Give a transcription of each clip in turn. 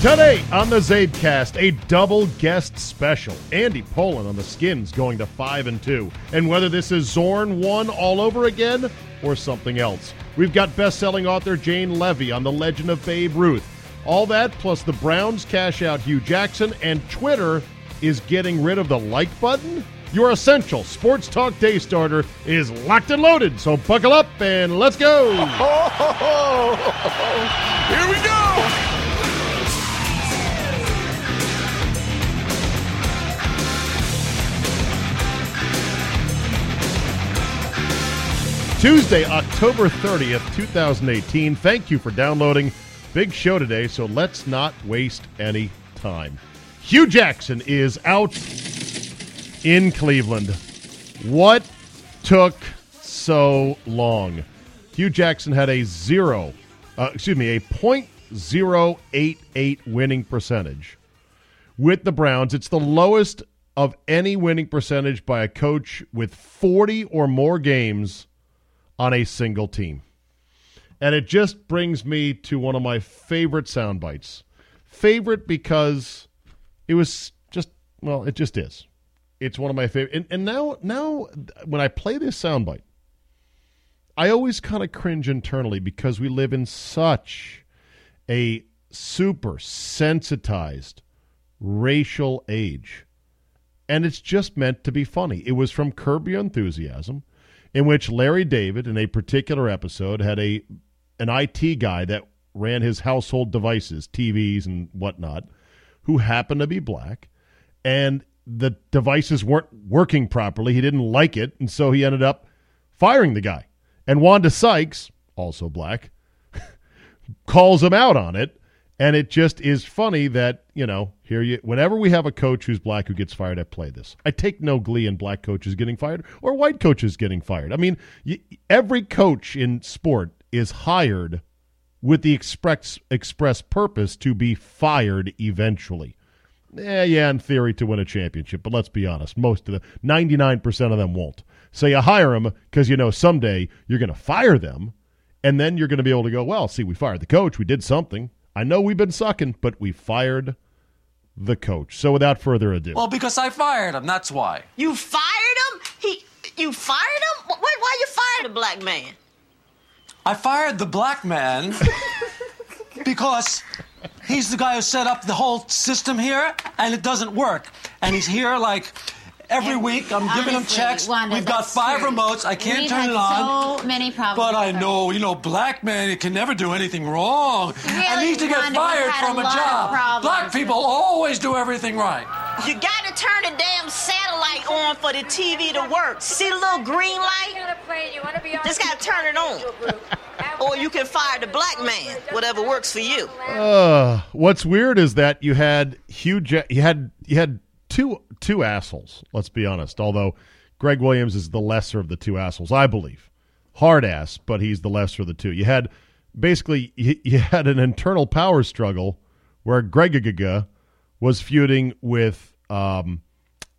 Today on the Zabecast, a double guest special. Andy Pollin on the Skins going to 5 and 2. And whether this is Zorn 1 all over again or something else. We've got best-selling author Jane Leavy on the legend of Babe Ruth. All that plus the Browns cash out Hue Jackson and Twitter is getting rid of the like button. Your essential sports talk day starter is locked and loaded. So buckle up and let's go. Here we go. Tuesday, October 30th, 2018. Thank you for downloading. Big show today, so let's not waste any time. Hue Jackson is out in Cleveland. What took so long? Hue Jackson had a zero, uh, excuse me, a .088 winning percentage with the Browns. It's the lowest of any winning percentage by a coach with 40 or more games on a single team. And it just brings me to one of my favorite sound bites. Favorite because it was just well, it just is. It's one of my favorite. And, and now, now when I play this soundbite, I always kind of cringe internally because we live in such a super sensitized racial age. And it's just meant to be funny. It was from Curb Your Enthusiasm in which Larry David, in a particular episode, had a an IT guy that ran his household devices, TVs and whatnot, who happened to be black, and the devices weren't working properly. He didn't like it, and so he ended up firing the guy. And Wanda Sykes, also black, calls him out on it and it just is funny that, you know, here you whenever we have a coach who's black who gets fired, I play this. I take no glee in black coaches getting fired or white coaches getting fired. I mean, every coach in sport is hired with the express express purpose to be fired eventually. Yeah, yeah, in theory to win a championship, but let's be honest, most of them, 99% of them won't. So you hire them because you know someday you're going to fire them, and then you're going to be able to go, well, see, we fired the coach, we did something. I know we've been sucking, but we fired the coach. So without further ado. Well, because I fired him, that's why. You fired him? He you fired him? Why, why you fired a black man? I fired the black man because he's the guy who set up the whole system here and it doesn't work. And he's here like every And week. I'm giving them checks. Wanda, We've got five true. remotes. I can't We've turn had it on. So many problems. But I know, you know, black man, you can never do anything wrong. Really, I Really, need to get Wanda, we've fired had a from a, job. Black people always do everything right. You gotta turn the damn satellite on for the TV to work. See the little green light? Just gotta turn it on. Or you can fire the black man, whatever works for you. Uh, what's weird is that you had Hue. Ja- you had you had two two assholes. Let's be honest. Although Gregg Williams is the lesser of the two assholes, I believe. Hard ass, but he's the lesser of the two. You had basically you, you had an internal power struggle where Gregg was feuding with um,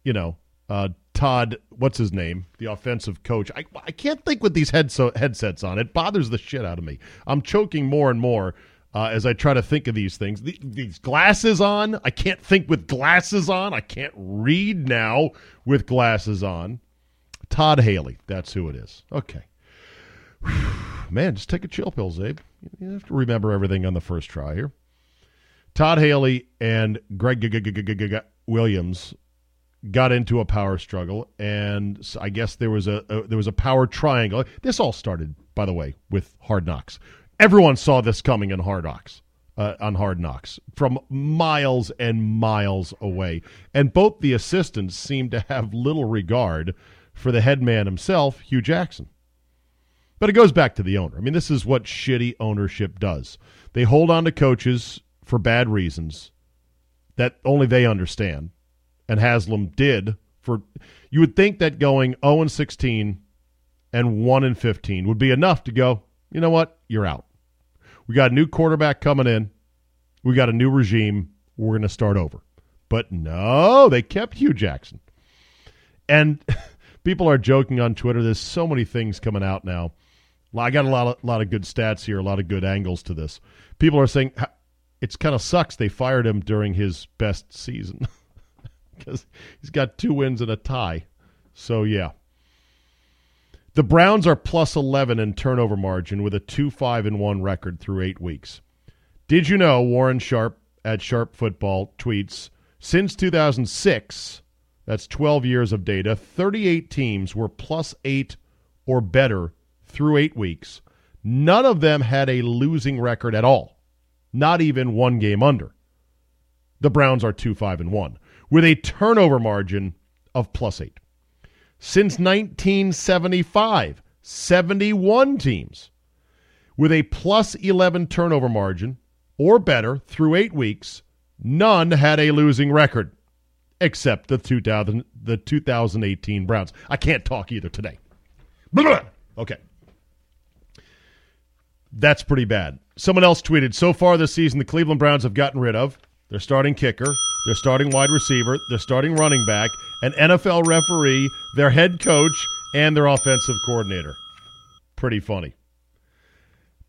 you know, uh, Todd, what's his name? The offensive coach. I, I can't think with these headso- headsets on. It bothers the shit out of me. I'm choking more and more uh, as I try to think of these things. The, these glasses on. I can't think with glasses on. I can't read now with glasses on. Todd Haley. That's who it is. Okay. Man, just take a chill pill, Zabe. You have to remember everything on the first try here. Todd Haley and Gregg Williams got into a power struggle, and I guess there was a, a there was a power triangle. This all started, by the way, with Hard Knocks. Everyone saw this coming in Hard Knocks. Uh, on Hard Knocks from miles and miles away, and both the assistants seemed to have little regard for the head man himself, Hue Jackson. But it goes back to the owner. I mean, this is what shitty ownership does. They hold on to coaches for bad reasons that only they understand. And Haslam did for you would think that going 0 and 16 and 1 and 15 would be enough to go, you know what? You're out. We got a new quarterback coming in. We got a new regime. We're going to start over. But no, they kept Hue Jackson. And people are joking on Twitter. There's so many things coming out now. I got a lot of lot of good stats here, a lot of good angles to this. People are saying, "H- it's kind of sucks they fired him during his best season because he's got two wins and a tie. So yeah. The Browns are plus 11 in turnover margin with a 2 5 and 1 record through eight weeks. Did you know Warren Sharp at Sharp Football tweets since 2006, that's 12 years of data, 38 teams were plus 8 or better through 8 weeks. None of them had a losing record at all. Not even one game under. The Browns are 2 5 and 1 with a turnover margin of plus 8. Since 1975, 71 teams with a plus 11 turnover margin or better through 8 weeks None had a losing record, except the 2000 the 2018 Browns. I can't talk either today. Okay. That's pretty bad. Someone else tweeted, so far this season, the Cleveland Browns have gotten rid of their starting kicker, their starting wide receiver, their starting running back, an NFL referee, their head coach, and their offensive coordinator. Pretty funny.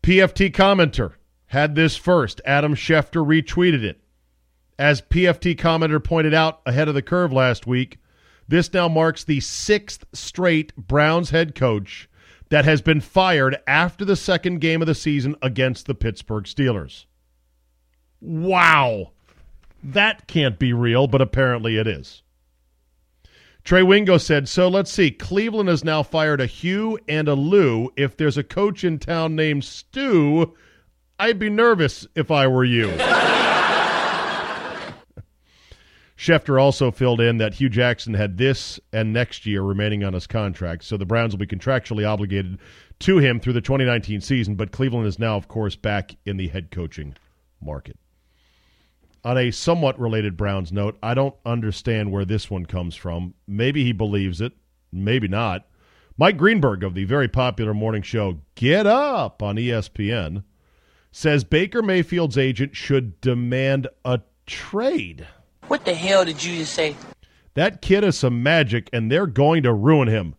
PFT commenter had this first. Adam Schefter retweeted it. As PFT commenter pointed out ahead of the curve last week, this now marks the sixth straight Browns head coach that has been fired after the second game of the season against the Pittsburgh Steelers. Wow. That can't be real, but apparently it is. Trey Wingo said, So let's see. Cleveland has now fired a Hue and a Lou. If there's a coach in town named Stu, I'd be nervous if I were you. Schefter also filled in that Hue Jackson had this and next year remaining on his contract, so the Browns will be contractually obligated to him through the 2019 season, but Cleveland is now, of course, back in the head coaching market. On a somewhat related Browns note, I don't understand where this one comes from. Maybe he believes it, maybe not. Mike Greenberg of the very popular morning show Get Up on ESPN says Baker Mayfield's agent should demand a trade. What the hell did you just say? That kid is some magic, and they're going to ruin him.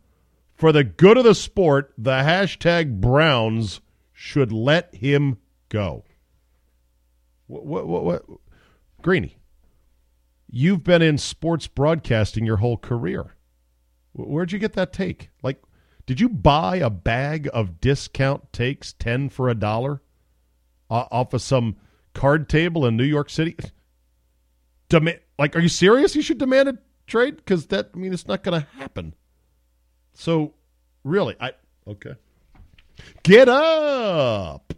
For the good of the sport, the hashtag Browns should let him go. What, what, what, what? Greeny, you've been in sports broadcasting your whole career. Where'd you get that take? Like, did you buy a bag of discount takes, 10 for a dollar, off of some card table in New York City? demand like are you serious you should demand a trade because that i mean it's not going to happen so really i okay get up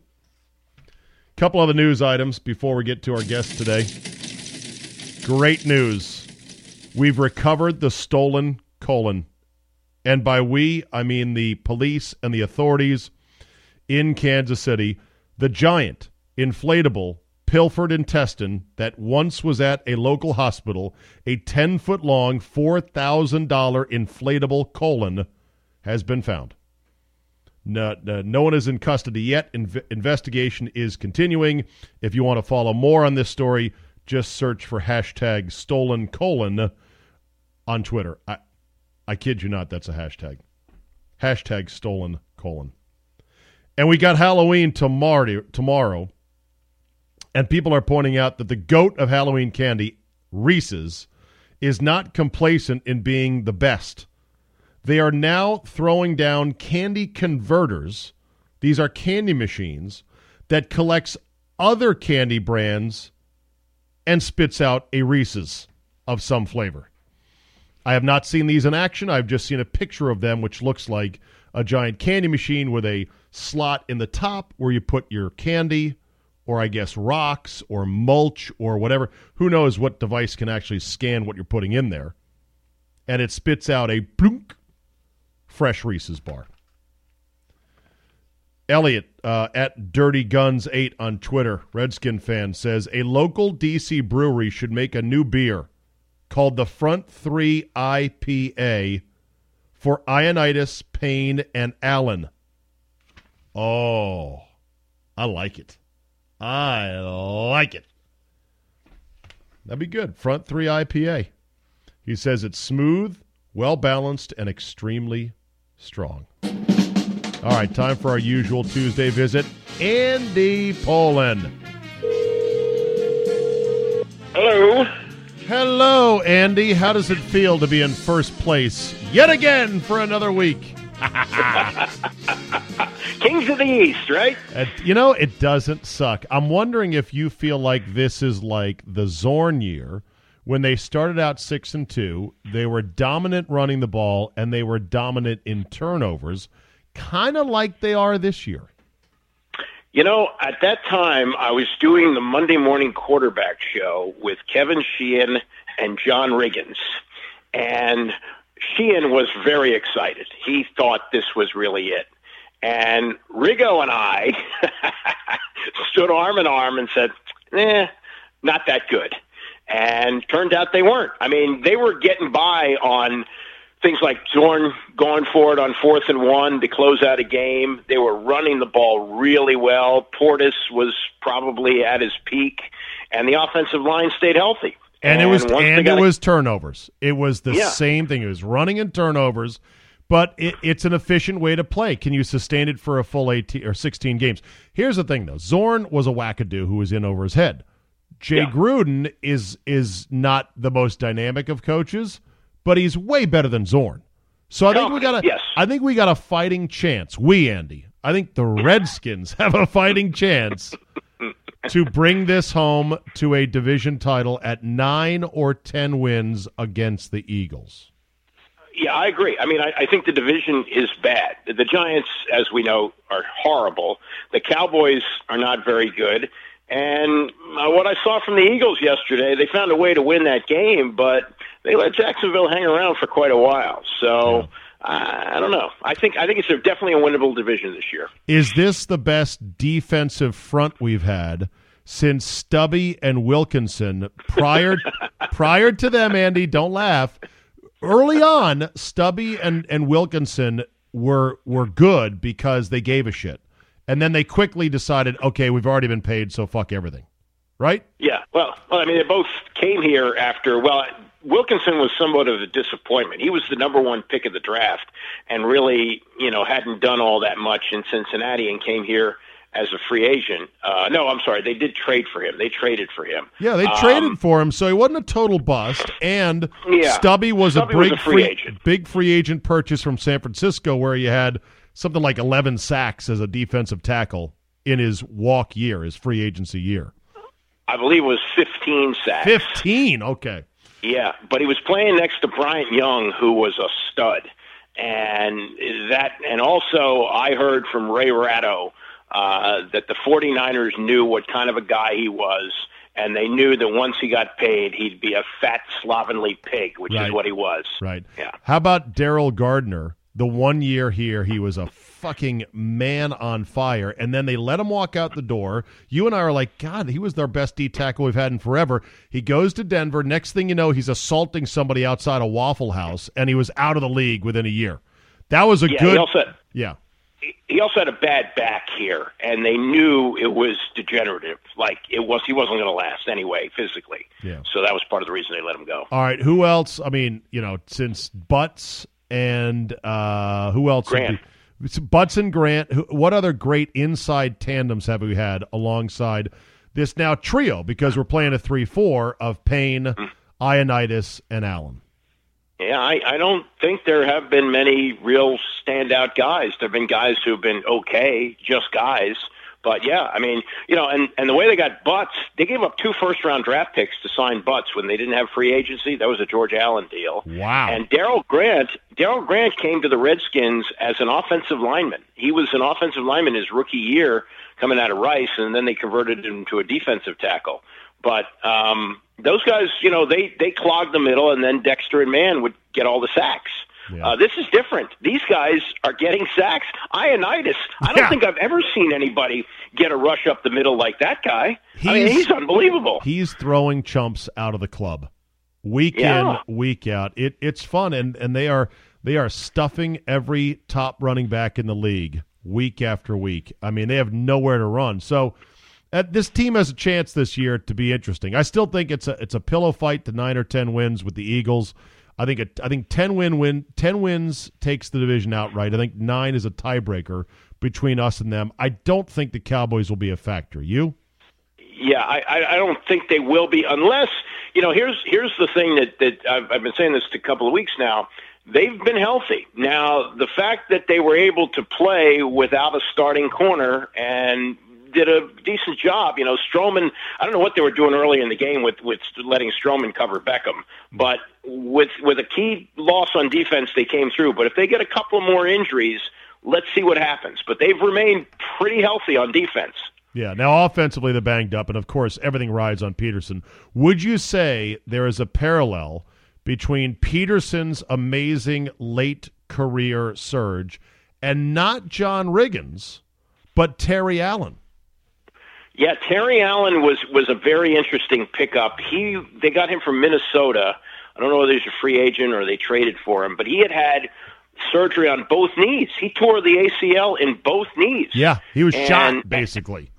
couple other news items before we get to our guest today. Great news. We've recovered the stolen colon. And by we i mean the police and the authorities in kansas city. The giant inflatable pilfered intestine that once was at a local hospital, a 10 foot long, $4,000 inflatable colon, has been found. No, no, no, one is in custody yet. Inve- investigation is continuing. If you want to follow more on this story, just search for hashtag stolen colon on Twitter. I, I kid you not, that's a hashtag. Hashtag stolen colon. And we got Halloween tomorrow. Tomorrow, and people are pointing out that the goat of Halloween candy, Reese's, is not complacent in being the best. They are now throwing down candy converters. These are candy machines that collects other candy brands and spits out a Reese's of some flavor. I have not seen these in action. I've just seen a picture of them, which looks like a giant candy machine with a slot in the top where you put your candy or I guess rocks or mulch or whatever. Who knows what device can actually scan what you're putting in there? And it spits out a plunk fresh Reese's bar. Elliot uh, at Dirty Guns 8 on Twitter, Redskin fan, says a local DC brewery should make a new beer called the Front 3 IPA for Ioannidis, Payne, and Allen. Oh, I like it. I like it. That'd be good. Front three IPA. He says it's smooth, well balanced, and extremely strong. All right, time for our usual Tuesday visit. Andy Pollin. Hello. Hello, Andy. How does it feel to be in first place yet again for another week? Kings of the East, right? Uh, you know, it doesn't suck. I'm wondering if you feel like this is like the Zorn year when they started out six and two. They were dominant running the ball and they were dominant in turnovers, kind of like they are this year. You know, at that time, I was doing the Monday morning quarterback show with Kevin Sheehan and John Riggins. And Sheehan was very excited. He thought this was really it. And Riggo and I stood arm in arm and said, eh, not that good. And turned out they weren't. I mean, they were getting by on things like Zorn going for it on fourth and one to close out a game. They were running the ball really well. Portis was probably at his peak, and the offensive line stayed healthy. And, it was and it a- was turnovers. It was the Yeah. same thing. It was running and turnovers, but it, it's an efficient way to play. Can you sustain it for a full 18 or 16 games? Here's the thing though. Zorn was a wackadoo who was in over his head. Jay Yeah. Gruden is is not the most dynamic of coaches, but he's way better than Zorn. So I think we got a Yes. I think we got a fighting chance. We Andy. I think the Redskins have a fighting chance to bring this home to a division title at nine or ten wins against the Eagles. Yeah, I agree. I mean, I, I think the division is bad. The Giants, as we know, are horrible. The Cowboys are not very good. And uh, what I saw from the Eagles yesterday, they found a way to win that game, but they let Jacksonville hang around for quite a while. So uh, I don't know. I think I think it's a, definitely a winnable division this year. Is this the best defensive front we've had since Stubby and Wilkinson prior prior to them, Andy, don't laugh. Early on, Stubby and, and Wilkinson were were good because they gave a shit. And then they quickly decided, okay, we've already been paid, so fuck everything. Right? Yeah, well, well, I mean, they both came here after. Well, Wilkinson was somewhat of a disappointment. He was the number one pick of the draft, and really, you know, hadn't done all that much in Cincinnati, and came here as a free agent. Uh, no, I'm sorry, they did trade for him. They traded for him. Yeah, they Um, traded for him, so he wasn't a total bust. And Yeah. Stubby was Stubby a was big a free agent. big free agent purchase from San Francisco, where he had something like eleven sacks as a defensive tackle in his walk year, his free agency year. I believe it was 15 sacks. Fifteen, okay. Yeah, but he was playing next to Bryant Young, who was a stud, and that, and also I heard from Ray Ratto uh, that the 49ers knew what kind of a guy he was, and they knew that once he got paid, he'd be a fat, slovenly pig, which Right. is what he was. Right. Yeah. How about Daryl Gardener? The one year here, he was a fucking man on fire, and then they let him walk out the door. You and I are like, God, he was our best D tackle we've had in forever. He goes to Denver. Next thing you know, he's assaulting somebody outside a Waffle House, and he was out of the league within a year. That was a Yeah, good. he also yeah. he also had a bad back here, and they knew it was degenerative. Like it was, he wasn't going to last anyway physically. Yeah. So that was part of the reason they let him go. All right. Who else? I mean, you know, since Butts and uh, who else? Grant. be- it's Butts and Grant. Who, what other great inside tandems have we had alongside this now trio? Because we're playing a three-four of Payne, Mm. Ioannidis, and Allen. Yeah, I, I don't think there have been many real standout guys. There have been guys who've been okay, just guys. But yeah, I mean, you know, and and the way they got Butts, they gave up two first round draft picks to sign Butts when they didn't have free agency. That was a George Allen deal. Wow. And Daryl Grant, Daryl Grant came to the Redskins as an offensive lineman. He was an offensive lineman his rookie year coming out of Rice, and then they converted him to a defensive tackle. But um, those guys, you know, they they clogged the middle, and then Dexter and Mann would get all the sacks. Yeah. Uh, this is different. These guys are getting sacks. Ioannidis, I don't Yeah. think I've ever seen anybody get a rush up the middle like that guy. I mean, He's- he's unbelievable. He's throwing chumps out of the club, week Yeah. in, week out. It it's fun, and and they are they are stuffing every top running back in the league week after week. I mean, they have nowhere to run. So. Uh, this team has a chance this year to be interesting. I still think it's a it's a pillow fight to nine or ten wins with the Eagles. I think it, I think ten win win ten wins takes the division outright. I think nine is a tiebreaker between us and them. I don't think the Cowboys will be a factor. You? Yeah, I, I, I don't think they will be unless you know. Here's here's the thing that that I've, I've been saying this a couple of weeks now. They've been healthy. Now, the fact that they were able to play without a starting corner and did a decent job. You know, Stroman. I don't know what they were doing early in the game with with letting Stroman cover Beckham, but with with a key loss on defense, they came through. But if they get a couple more injuries, let's see what happens. But they've remained pretty healthy on defense. Yeah. Now, offensively, they're banged up, and of course, everything rides on Peterson. Would you say there is a parallel between Peterson's amazing late career surge and not John Riggins, but Terry Allen? Yeah, Terry Allen was was a very interesting pickup. He they got him from Minnesota. I don't know whether he's a free agent or they traded for him, but he had had surgery on both knees. He tore the ACL in both knees. Yeah, he was And- shot basically.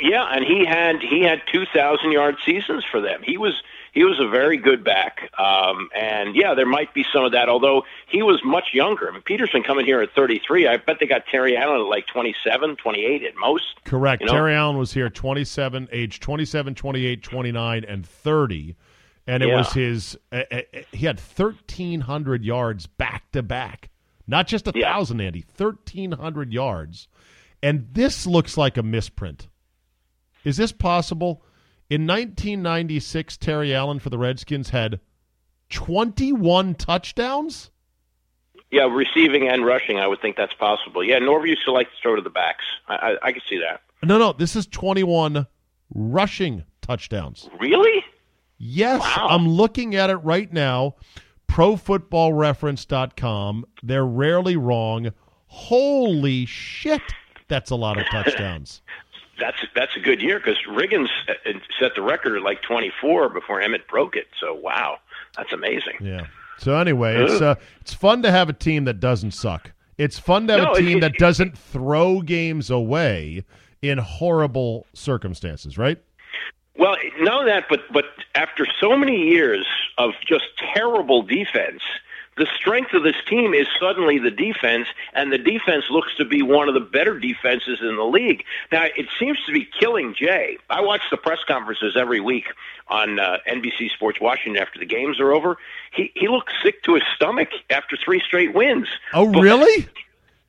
Yeah, and he had he had two thousand yard seasons for them. He was he was a very good back, um, and yeah, there might be some of that. Although he was much younger. I mean, Peterson coming here at thirty three. I bet they got Terry Allen at like 27, 28 at most. Correct. You know? Terry Allen was here 27, age 27, 28, 29, and 30. And it Yeah. was his, uh, uh, he had 1,300 yards back to back. Not just a Yeah. 1,000, Andy, 1,300 yards. And this looks like a misprint. Is this possible? In 1996, Terry Allen for the Redskins had 21 touchdowns? Yeah, receiving and rushing. I would think that's possible. Yeah, Norv used to like to throw to the backs. I, I, I can see that. No, no, this is 21 rushing touchdowns. Really? Yes, Wow. I'm looking at it right now. ProFootballReference.com. They're rarely wrong. Holy shit, that's a lot of touchdowns. That's that's a good year because Riggins uh, set the record at like 24 before Emmett broke it. So wow, that's amazing. yeah. So anyway, it's uh, it's fun to have a team that doesn't suck. It's fun to have No, a team it- that doesn't throw games away in horrible circumstances, right? Well, none of that, but but after so many years of just terrible defense, the strength of this team is suddenly the defense, and the defense looks to be one of the better defenses in the league. Now, it seems to be killing Jay. I watch the press conferences every week on uh, NBC Sports Washington after the games are over. He he looks sick to his stomach after three straight wins. Oh, But- really?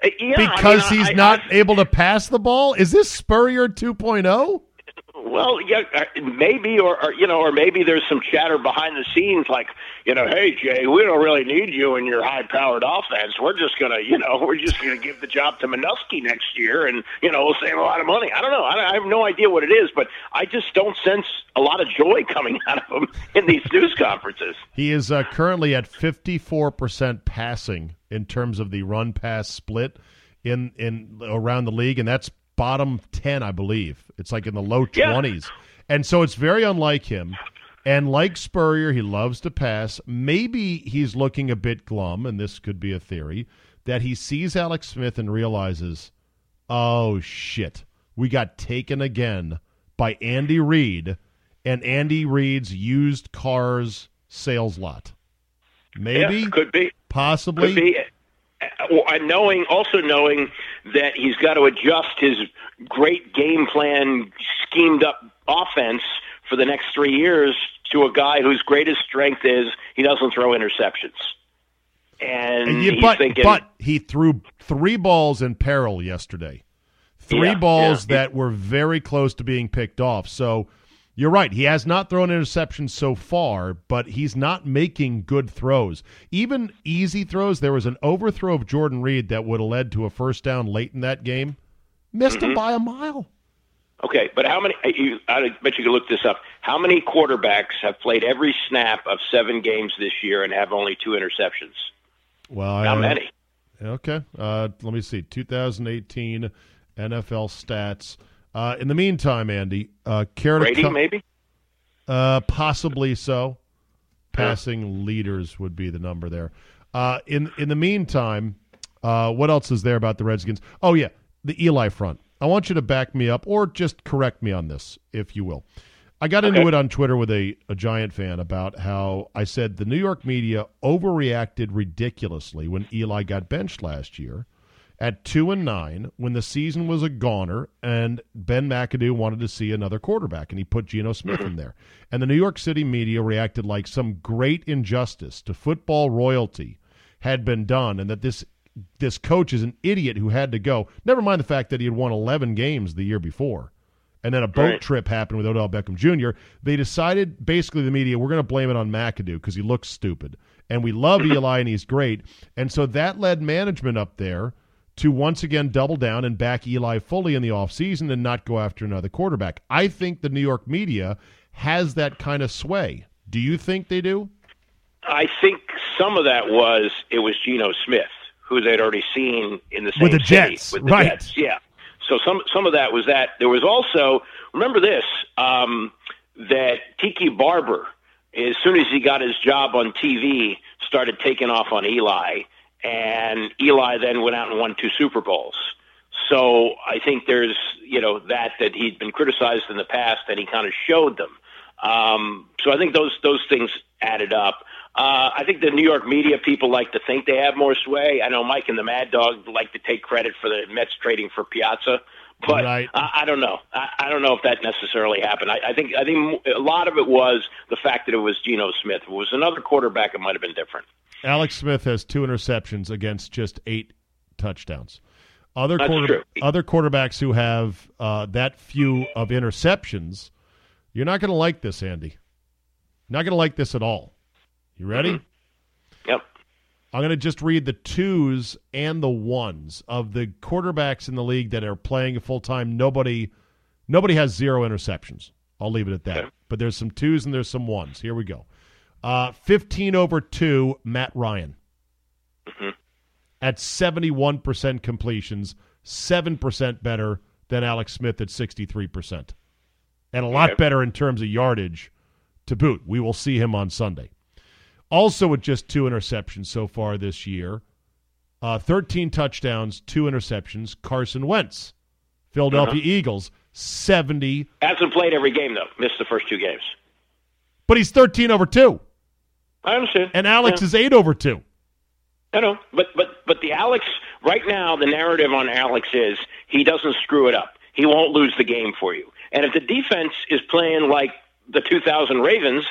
Uh, yeah, I mean, Because he's I- not I- able to pass the ball? Is this Spurrier oh? 2.0? Well, yeah, uh, maybe, or, or you know, or maybe there's some chatter behind the scenes, like, you know, hey Jay, we don't really need you in your high-powered offense. We're just gonna, you know, we're just gonna give the job to Minuski next year, and you know, we'll save a lot of money. I don't know. I, I have no idea what it is, but I just don't sense a lot of joy coming out of him in these news conferences. He is uh, currently at 54% passing in terms of the run pass split in in around the league and that's bottom 10 I believe. It's like in the low Yeah. 20s. And so it's very unlike him. And like Spurrier, he loves to pass. Maybe he's looking a bit glum and this could be a theory that he sees Alex Smith and realizes, "Oh shit. We got taken again by Andy Reid and Andy Reid's used cars sales lot." Maybe, yeah, could be. possibly. Could be. Uh, well, And knowing, also knowing that he's got to adjust his great game plan, schemed up offense for the next three years to a guy whose greatest strength is he doesn't throw interceptions. And Yeah, he's but thinking, but he threw three balls in peril yesterday. Three Yeah, balls yeah. that were very close to being picked off. So you're right. He has not thrown interceptions so far, but he's not making good throws. Even easy throws. There was an overthrow of Jordan Reed that would have led to a first down late in that game. Missed Mm-hmm. him by a mile. okay, but how many? uh, You, I bet you could look this up. How many quarterbacks have played every snap of seven games this year and have only two interceptions? Well, Not I, many. Okay. Uh, let me see. 2018 NFL stats. Uh, in the meantime, Andy, uh, care to Brady, com- maybe. Uh, possibly so. Passing leaders would be the number there. Uh, in in the meantime, uh, what else is there about the Redskins? Oh yeah, the Eli front. I want you to back me up, or just correct me on this, if you will. I got into it on Twitter with a, a giant fan about how I said the New York media overreacted ridiculously when Eli got benched last year, at two and nine when the season was a goner and Ben McAdoo wanted to see another quarterback and he put Geno Smith in there. And the New York City media reacted like some great injustice to football royalty had been done and that this this coach is an idiot who had to go. Never mind the fact that he had won 11 games the year before. And then a boat Right. trip happened with Odell Beckham Jr. They decided, basically, the media, we're going to blame it on McAdoo because he looks stupid. And we love Eli and he's great. And so that led management up there to once again double down and back Eli fully in the offseason and not go after another quarterback. I think the New York media has that kind of sway. Do you think they do? I think some of that was it was Geno Smith, who they'd already seen in the same With the city Jets, with the right. Jets. Yeah. So some some of that was that. There was also remember this um, that Tiki Barber, as soon as he got his job on TV, started taking off on Eli, and Eli then went out and won two Super Bowls. So I think there's you know that that he'd been criticized in the past, and he kind of showed them. Um, so I think those those things added up. Uh, I think the New York media people like to think they have more sway. I know Mike and the Mad Dog like to take credit for the Mets trading for Piazza, but Right. I, I don't know. I, I don't know if that necessarily happened. I, I think I think a lot of it was the fact that it was Geno Smith. If it was another quarterback, it might have been different. Alex Smith has two interceptions against just eight touchdowns. Other That's quarter, true. other quarterbacks who have uh, that few of interceptions, you're not going to like this, Andy. Not going to like this at all. You ready? Mm-hmm. Yep. I'm going to just read the twos and the ones of the quarterbacks in the league that are playing full time. Nobody, nobody has zero interceptions. I'll leave it at that. Okay. But there's some twos and there's some ones. Here we go. Uh, 15 over two, Matt Ryan Mm-hmm. at 71% completions, 7% better than Alex Smith at 63%. And a lot Okay. better in terms of yardage to boot. We will see him on Sunday. Also, with just two interceptions so far this year, uh, 13 touchdowns, two interceptions, Carson Wentz. Philadelphia Uh-huh. Eagles, 70, Hasn't played every game though. Missed the first two games. but he's 13 over two. I understand. And Alex Yeah. is 8 over two. I know, but but but the Alex right now, the narrative on Alex is he doesn't screw it up. He won't lose the game for you. And if the defense is playing like the 2000 Ravens,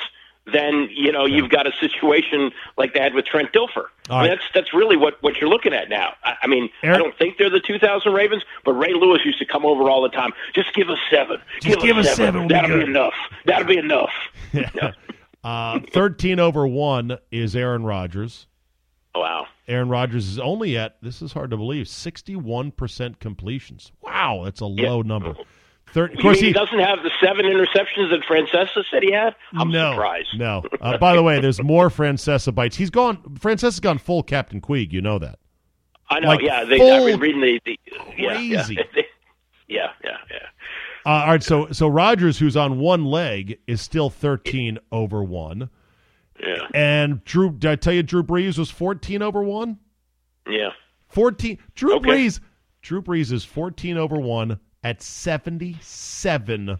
then you know you've got a situation like they had with Trent Dilfer. I mean, right. that's that's really what what you're looking at now. I, I mean, Eric- I don't think they're the 2000 Ravens, but Ray Lewis used to come over all the time. Just give us seven. Just give us seven, we'll That'll be good." enough. That'll be enough. Uh, 13 over 1 is Aaron Rodgers. Wow. Aaron Rodgers is only at, this is hard to believe, 61% completions. Wow, that's a low number. Thir- of course, he he, doesn't have the seven interceptions that Francesa said he had? I'm no, surprised. No. Uh, by the way, there's more Francesa bites. He's gone, Francesa's gone full Captain Queeg. You know that. I know. like yeah, they, I've been reading the, the crazy. Yeah, yeah, yeah, yeah. yeah. Uh, all right, so so Rodgers, who's on one leg, is still 13 over 1. Yeah, And Drew, did I tell you Drew Brees was 14 over 1? yeah. 14. Drew Okay. Brees. Drew Brees is 14 over 1 at 77%.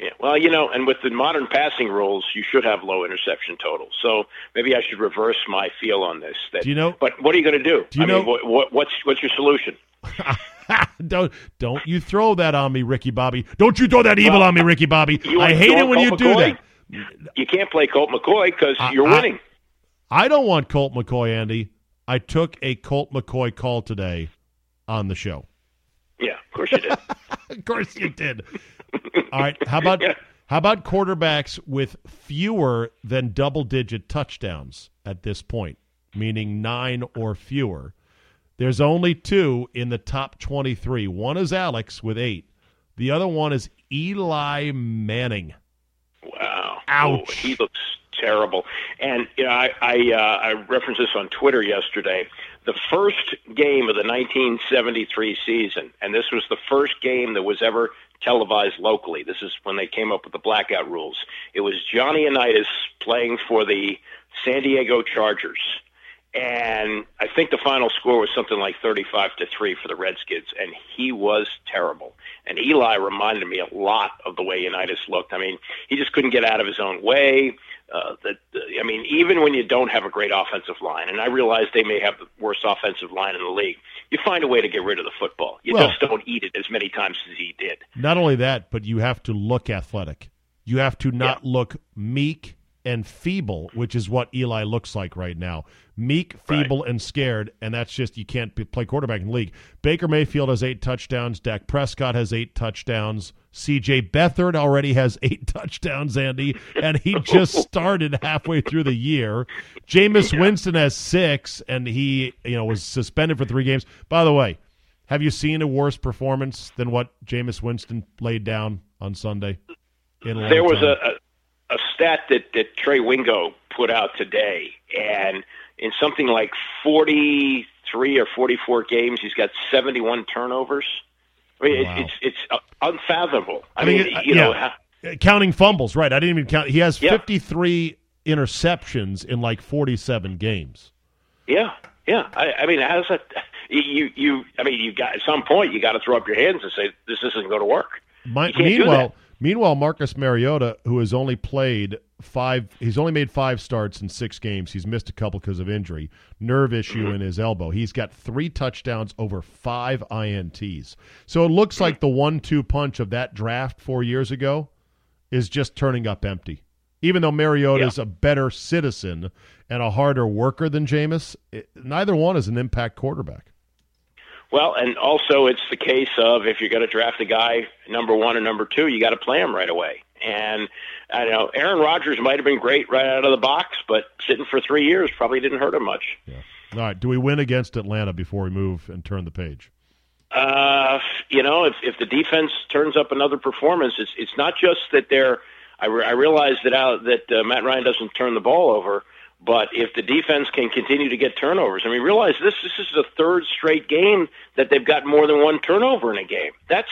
Yeah. Well, you know, and with the modern passing rules, you should have low interception totals. So maybe I should reverse my feel on this. That, Do you know- But what are you going to do? Do you I know- mean, what, what, what's what's your solution? don't don't you throw that on me, Ricky Bobby. Don't you throw that evil Well, on me, Ricky Bobby. I hate it when you Colt do McCoy? that. You can't play Colt McCoy because you're I- winning. I don't want Colt McCoy, Andy. I took a Colt McCoy call today on the show. Yeah, of course you did. Of course you did. All right. How about Yeah. how about quarterbacks with fewer than double digit touchdowns at this point, meaning nine or fewer? There's only two in the top 23. One is Alex with eight. The other one is Eli Manning. Wow. Ouch. Oh, he looks terrible. And you know, I I, uh, I referenced this on Twitter yesterday. The first game of the 1973 season, and this was the first game that was ever televised locally. This is when they came up with the blackout rules. It was Johnny Unitas playing for the San Diego Chargers. and I think the final score was something like 35 to 3 for the Redskins and he was terrible. And Eli reminded me a lot of the way Unitas looked. I mean, he just couldn't get out of his own way. Uh, that I mean, even when you don't have a great offensive line, and I realize they may have the worst offensive line in the league, you find a way to get rid of the football. You Well- just don't eat it as many times as he did. Not only that, but you have to look athletic. You have to not look meek and feeble, which is what Eli looks like right now. Meek, feeble, and scared, and that's just you can't play quarterback in the league. Baker Mayfield has eight touchdowns. Dak Prescott has eight touchdowns. C.J. Beathard already has eight touchdowns, Andy, and he just started halfway through the year. Jameis Winston has six, and he you know was suspended for three games. By the way, have you seen a worse performance than what Jameis Winston laid down on Sunday? There was a, a, a stat that, that Trey Wingo put out today, and in something like 43 or 44 games, he's got 71 turnovers. I mean, Wow. it's it's it's unfathomable. I, I mean, mean, uh, you know, yeah. how- counting fumbles, right? I didn't even count. He has Yeah. 53 interceptions in like 47 games. yeah, yeah. I, I mean, how's that? You you. I mean, you got at some point you got to throw up your hands and say this isn't going to work. My, You can't do meanwhile. Meanwhile, Marcus Mariota, who has only played five, he's only made five starts in six games. He's missed a couple because of injury, nerve issue Mm-hmm. in his elbow. He's got three touchdowns over five ints. So it looks like the one-two punch of that draft four years ago is just turning up empty. Even though Mariota is a better citizen and a harder worker than Jameis, it, neither one is an impact quarterback. Well, and also it's the case of if you're going to draft a guy number one or number two, you got to play him right away. And I know Aaron Rodgers might have been great right out of the box, but sitting for three years probably didn't hurt him much. Yeah. All right, do we win against Atlanta before we move and turn the page? Uh, you know, if if the defense turns up another performance, it's it's not just that they're. I, re- I realize that out that uh, Matt Ryan doesn't turn the ball over, but if the defense can continue to get turnovers, I mean, realize this this is the third straight game that they've got more than one turnover in a game. That's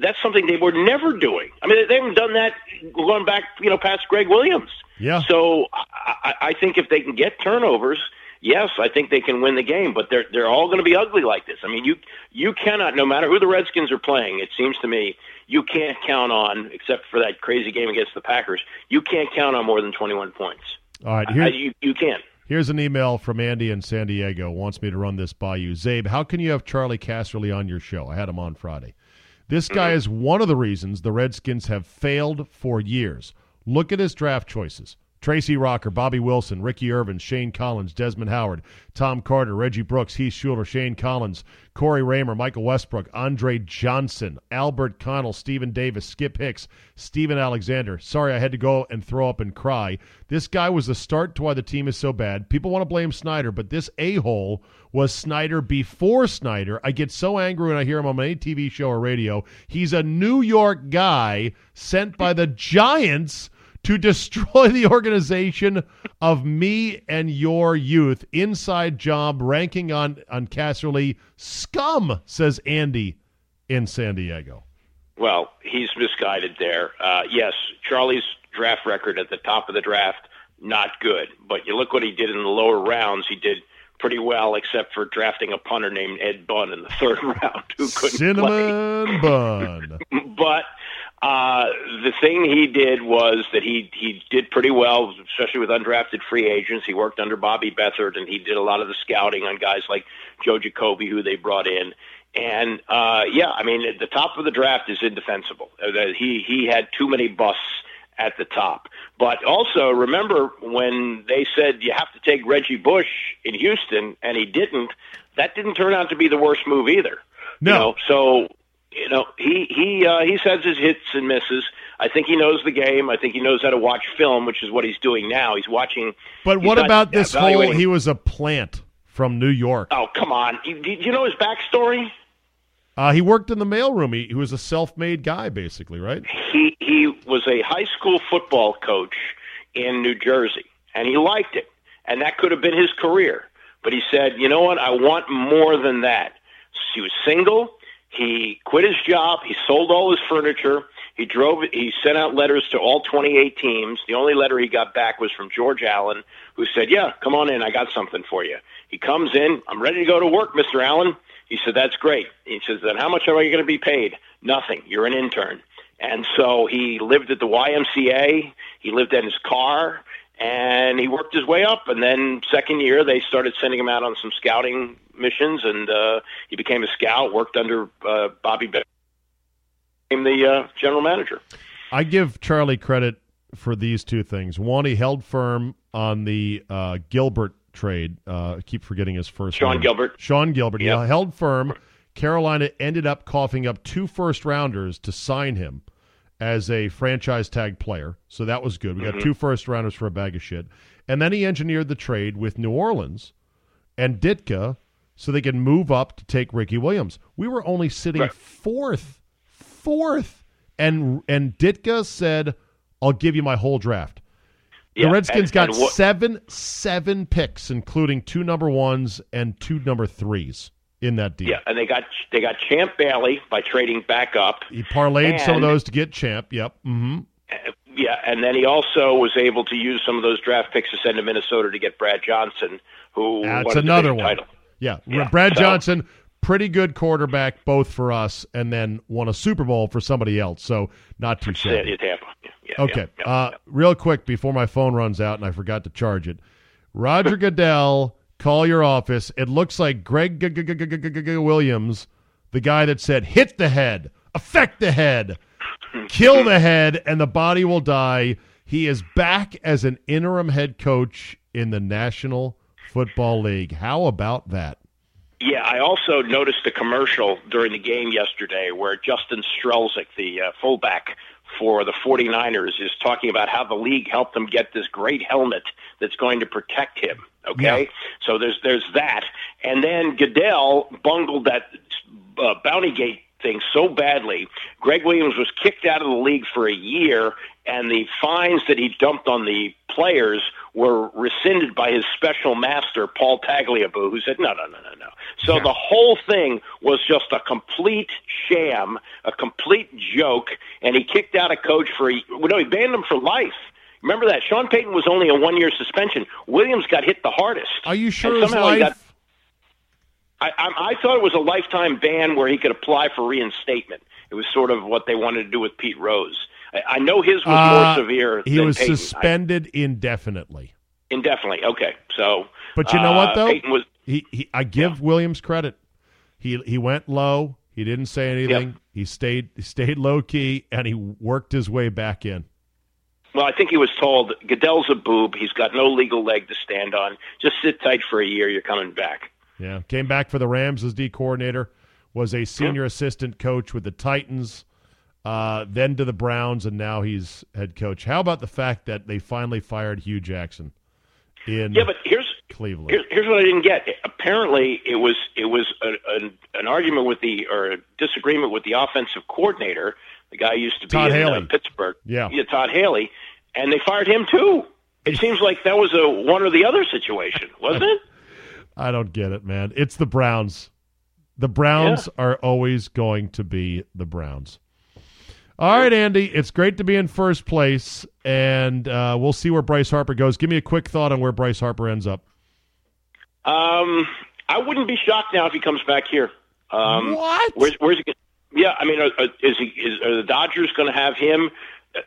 that's something they were never doing. I mean, they haven't done that going back, you know, past Gregg Williams. Yeah. So I, I think if they can get turnovers, yes, I think they can win the game. But they're they're all going to be ugly like this. I mean, you you cannot, no matter who the Redskins are playing, it seems to me you can't count on, except for that crazy game against the Packers, you can't count on more than twenty one points. All right, I, you you can't. here's an email from Andy in San Diego. Wants me to run this by you. Zabe, how can you have Charley Casserly on your show? I had him on Friday. This guy mm-hmm. is one of the reasons the Redskins have failed for years. Look at his draft choices. Tracy Rocker, Bobby Wilson, Ricky Irvin, Shane Collins, Desmond Howard, Tom Carter, Reggie Brooks, Heath Shuler, Shane Collins, Cory Raymer, Michael Westbrook, Andre Johnson, Albert Connell, Stephen Davis, Skip Hicks, Stephen Alexander. Sorry, I had to go and throw up and cry. This guy was the start to why the team is so bad. People want to blame Snyder, but this a hole was Snyder before Snyder. I get so angry when I hear him on any TV show or radio. He's a New York guy sent by the Giants to destroy the organization of me and your youth. Inside job ranking on on Casserly. Scum, says Andy in San Diego. Well, he's misguided there. Uh, yes, Charlie's draft record at the top of the draft, not good. But you look what he did in the lower rounds. He did pretty well, except for drafting a punter named Ed Bunn in the third round who couldn't play. Cinnamon bun. But uh, the thing he did was that he he did pretty well, especially with undrafted free agents. He worked under Bobby Beathard, and he did a lot of the scouting on guys like Joe Jacoby, who they brought in. And uh, yeah, I mean, the top of the draft is indefensible. Uh, that He he had too many busts at the top. But also remember when they said you have to take Reggie Bush in Houston, and he didn't. That didn't turn out to be the worst move either. No. You know, so you know he he uh, he says his hits and misses. I think he knows the game. I think he knows how to watch film, which is what he's doing now. He's watching. But he's what not about this whole? He was a plant from New York. Oh come on! You, do you know his backstory? Uh, he worked in the mailroom. He, he was a self-made guy, basically, right? He he was a high school football coach in New Jersey, and he liked it, and that could have been his career. But he said, you know what? I want more than that. He was single. He quit his job. He sold all his furniture. He drove. He sent out letters to all 28 teams. The only letter he got back was from George Allen, who said, "Yeah, come on in. I got something for you." He comes in. I'm ready to go to work, Mr. Allen. He said, "That's great." He says, "Then how much are you going to be paid?" Nothing. You're an intern. And so he lived at the YMCA. He lived in his car, and he worked his way up. And then second year, they started sending him out on some scouting missions, and uh, he became a scout. Worked under uh, Bobby Beckham, became the uh, general manager. I give Charlie credit for these two things. One, he held firm on the uh, Gilbert trade. Uh, I keep forgetting his first Sean name. Gilbert. Sean Gilbert. Yep. He held firm. Carolina ended up coughing up two first rounders to sign him as a franchise tag player. So that was good. We got mm-hmm. two first rounders for a bag of shit. And then he engineered the trade with New Orleans and Ditka so they could move up to take Ricky Williams. We were only sitting Right. fourth. Fourth. And and Ditka said, I'll give you my whole draft. Yeah, the Redskins and- got and what- seven seven picks, including two number ones and two number threes in that deal. Yeah, and they got they got Champ Bailey by trading back up. He parlayed some of those to get champ. Yep. Mm-hmm. Yeah, and then he also was able to use some of those draft picks to send to Minnesota to get Brad Johnson, who That's another one. title. Yeah. Yeah, Brad so- Johnson, pretty good quarterback, both for us, and then won a Super Bowl for somebody else. So not too shabby. Tampa. Yeah, yeah, Okay. uh. Real quick before my phone runs out and I forgot to charge it. Roger Goodell, call your office. It looks like Gregg Williams, the guy that said hit the head, affect the head, kill the head, and the body will die. He is back as an interim head coach in the National Football League. How about that? Yeah, I also noticed a commercial during the game yesterday where Justin Strelzik, the uh, fullback for the 49ers, is talking about how the league helped him get this great helmet that's going to protect him. Okay, Yeah. so there's there's that, and then Goodell bungled that uh, bounty gate thing so badly. Gregg Williams was kicked out of the league for a year, and the fines that he dumped on the players were rescinded by his special master, Paul Tagliabue, who said, no, no, no, no, no. So the whole thing was just a complete sham, a complete joke, and he kicked out a coach for, well, no, he banned him for life. Remember that? Sean Payton was only a one year suspension. Williams got hit the hardest. Are you sure And somehow he life? got I, I, I thought it was a lifetime ban where he could apply for reinstatement. It was sort of what they wanted to do with Pete Rose. I, know his was Uh, more severe. he was Payton. suspended indefinitely. I, indefinitely. Okay, so. But you know what uh, though? Payton was. He, he I give Williams credit. He he went low. He didn't say anything. He stayed he stayed low key and he worked his way back in. Well, I think he was told Goodell's a boob. He's got no legal leg to stand on. Just sit tight for a year. You're coming back. Yeah, came back for the Rams as D coordinator. Was a senior assistant coach with the Titans. Uh, then to the Browns, and now he's head coach. How about the fact that they finally fired Hue Jackson in Yeah, but here's Cleveland? Here's, here's what I didn't get. Apparently, it was it was a, an, an argument with the or a disagreement with the offensive coordinator, the guy used to be Todd in Haley. Uh, Pittsburgh. Yeah. yeah, Todd Haley, and they fired him too. It seems like that was a one or the other situation, wasn't it? I don't get it, man. It's the Browns. The Browns are always going to be the Browns. All right, Andy. It's great to be in first place, and uh, we'll see where Bryce Harper goes. Give me a quick thought on where Bryce Harper ends up. Um, I wouldn't be shocked now if he comes back here. Um, What? Where's, where's he? Yeah, I mean, are, are- is he? Is, are the Dodgers going to have him?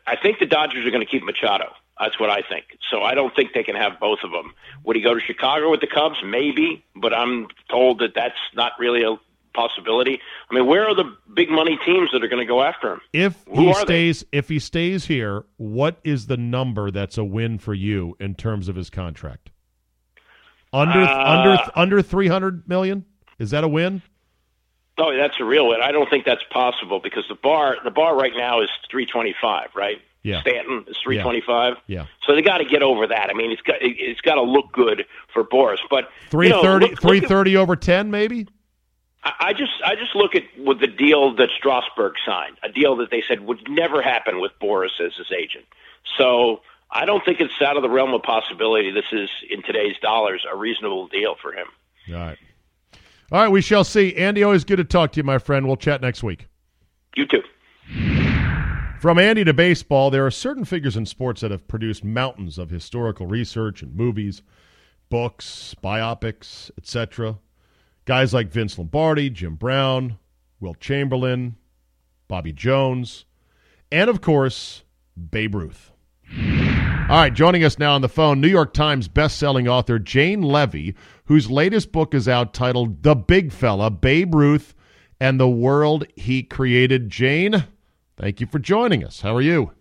I think the Dodgers are going to keep Machado. That's what I think. So I don't think they can have both of them. Would he go to Chicago with the Cubs? Maybe, but I'm told that that's not really a possibility. I mean, where are the big money teams that are going to go after him? If Who he are they? stays, if he stays here, what is the number that's a win for you in terms of his contract? Under Uh, under under three hundred million. Is that a win? Oh, that's a real win. I don't think that's possible because the bar the bar right now is 325, right? Yeah. Stanton is 325. Yeah. So they got to get over that. I mean, it's got it- it's got to look good for Boras. But Three you know, thirty, look- look at- over ten, maybe. I just I just look at with the deal that Strasburg signed, a deal that they said would never happen with Boras as his agent. So I don't think it's out of the realm of possibility. This is in today's dollars a reasonable deal for him. All right. All right, we shall see. Andy, always good to talk to you, my friend. We'll chat next week. You too. From Andy to baseball, there are certain figures in sports that have produced mountains of historical research and movies, books, biopics, etc. Guys like Vince Lombardi, Jim Brown, Wilt Chamberlain, Bobby Jones, and of course, Babe Ruth. All right, joining us now on the phone, New York Times best-selling author Jane Leavy, whose latest book is out titled The Big Fella, Babe Ruth and the World He Created. Jane, thank you for joining us. How are you?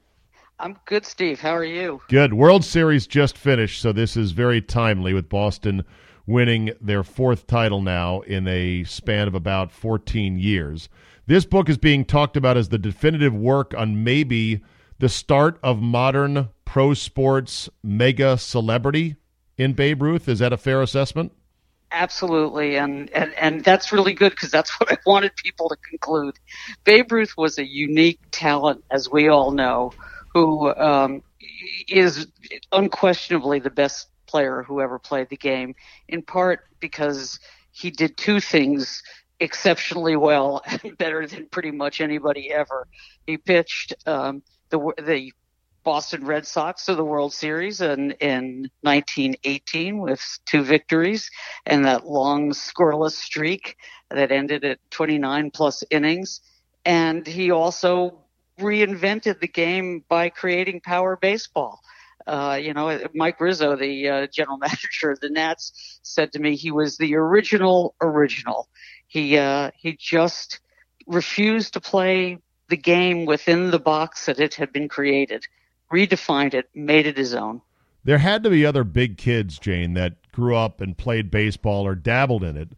I'm good, Steve. How are you? Good. World Series just finished, so this is very timely with Boston winning their fourth title now in a span of about 14 years. This book is being talked about as the definitive work on maybe the start of modern pro sports mega celebrity in Babe Ruth. Is that a fair assessment? Absolutely, and and and that's really good because that's what I wanted people to conclude. Babe Ruth was a unique talent, as we all know, who um, is unquestionably the best player who ever played the game. In part because he did two things exceptionally well and better than pretty much anybody ever. He pitched um, the the Boston Red Sox to the World Series in, in 1918 with two victories and that long scoreless streak that ended at 29 plus innings. And he also reinvented the game by creating power baseball. Uh, you know, Mike Rizzo, the uh, general manager of the Nats, said to me he was the original original. He uh, he just refused to play the game within the box that it had been created, redefined it, made it his own. There had to be other big kids, Jane, that grew up and played baseball or dabbled in it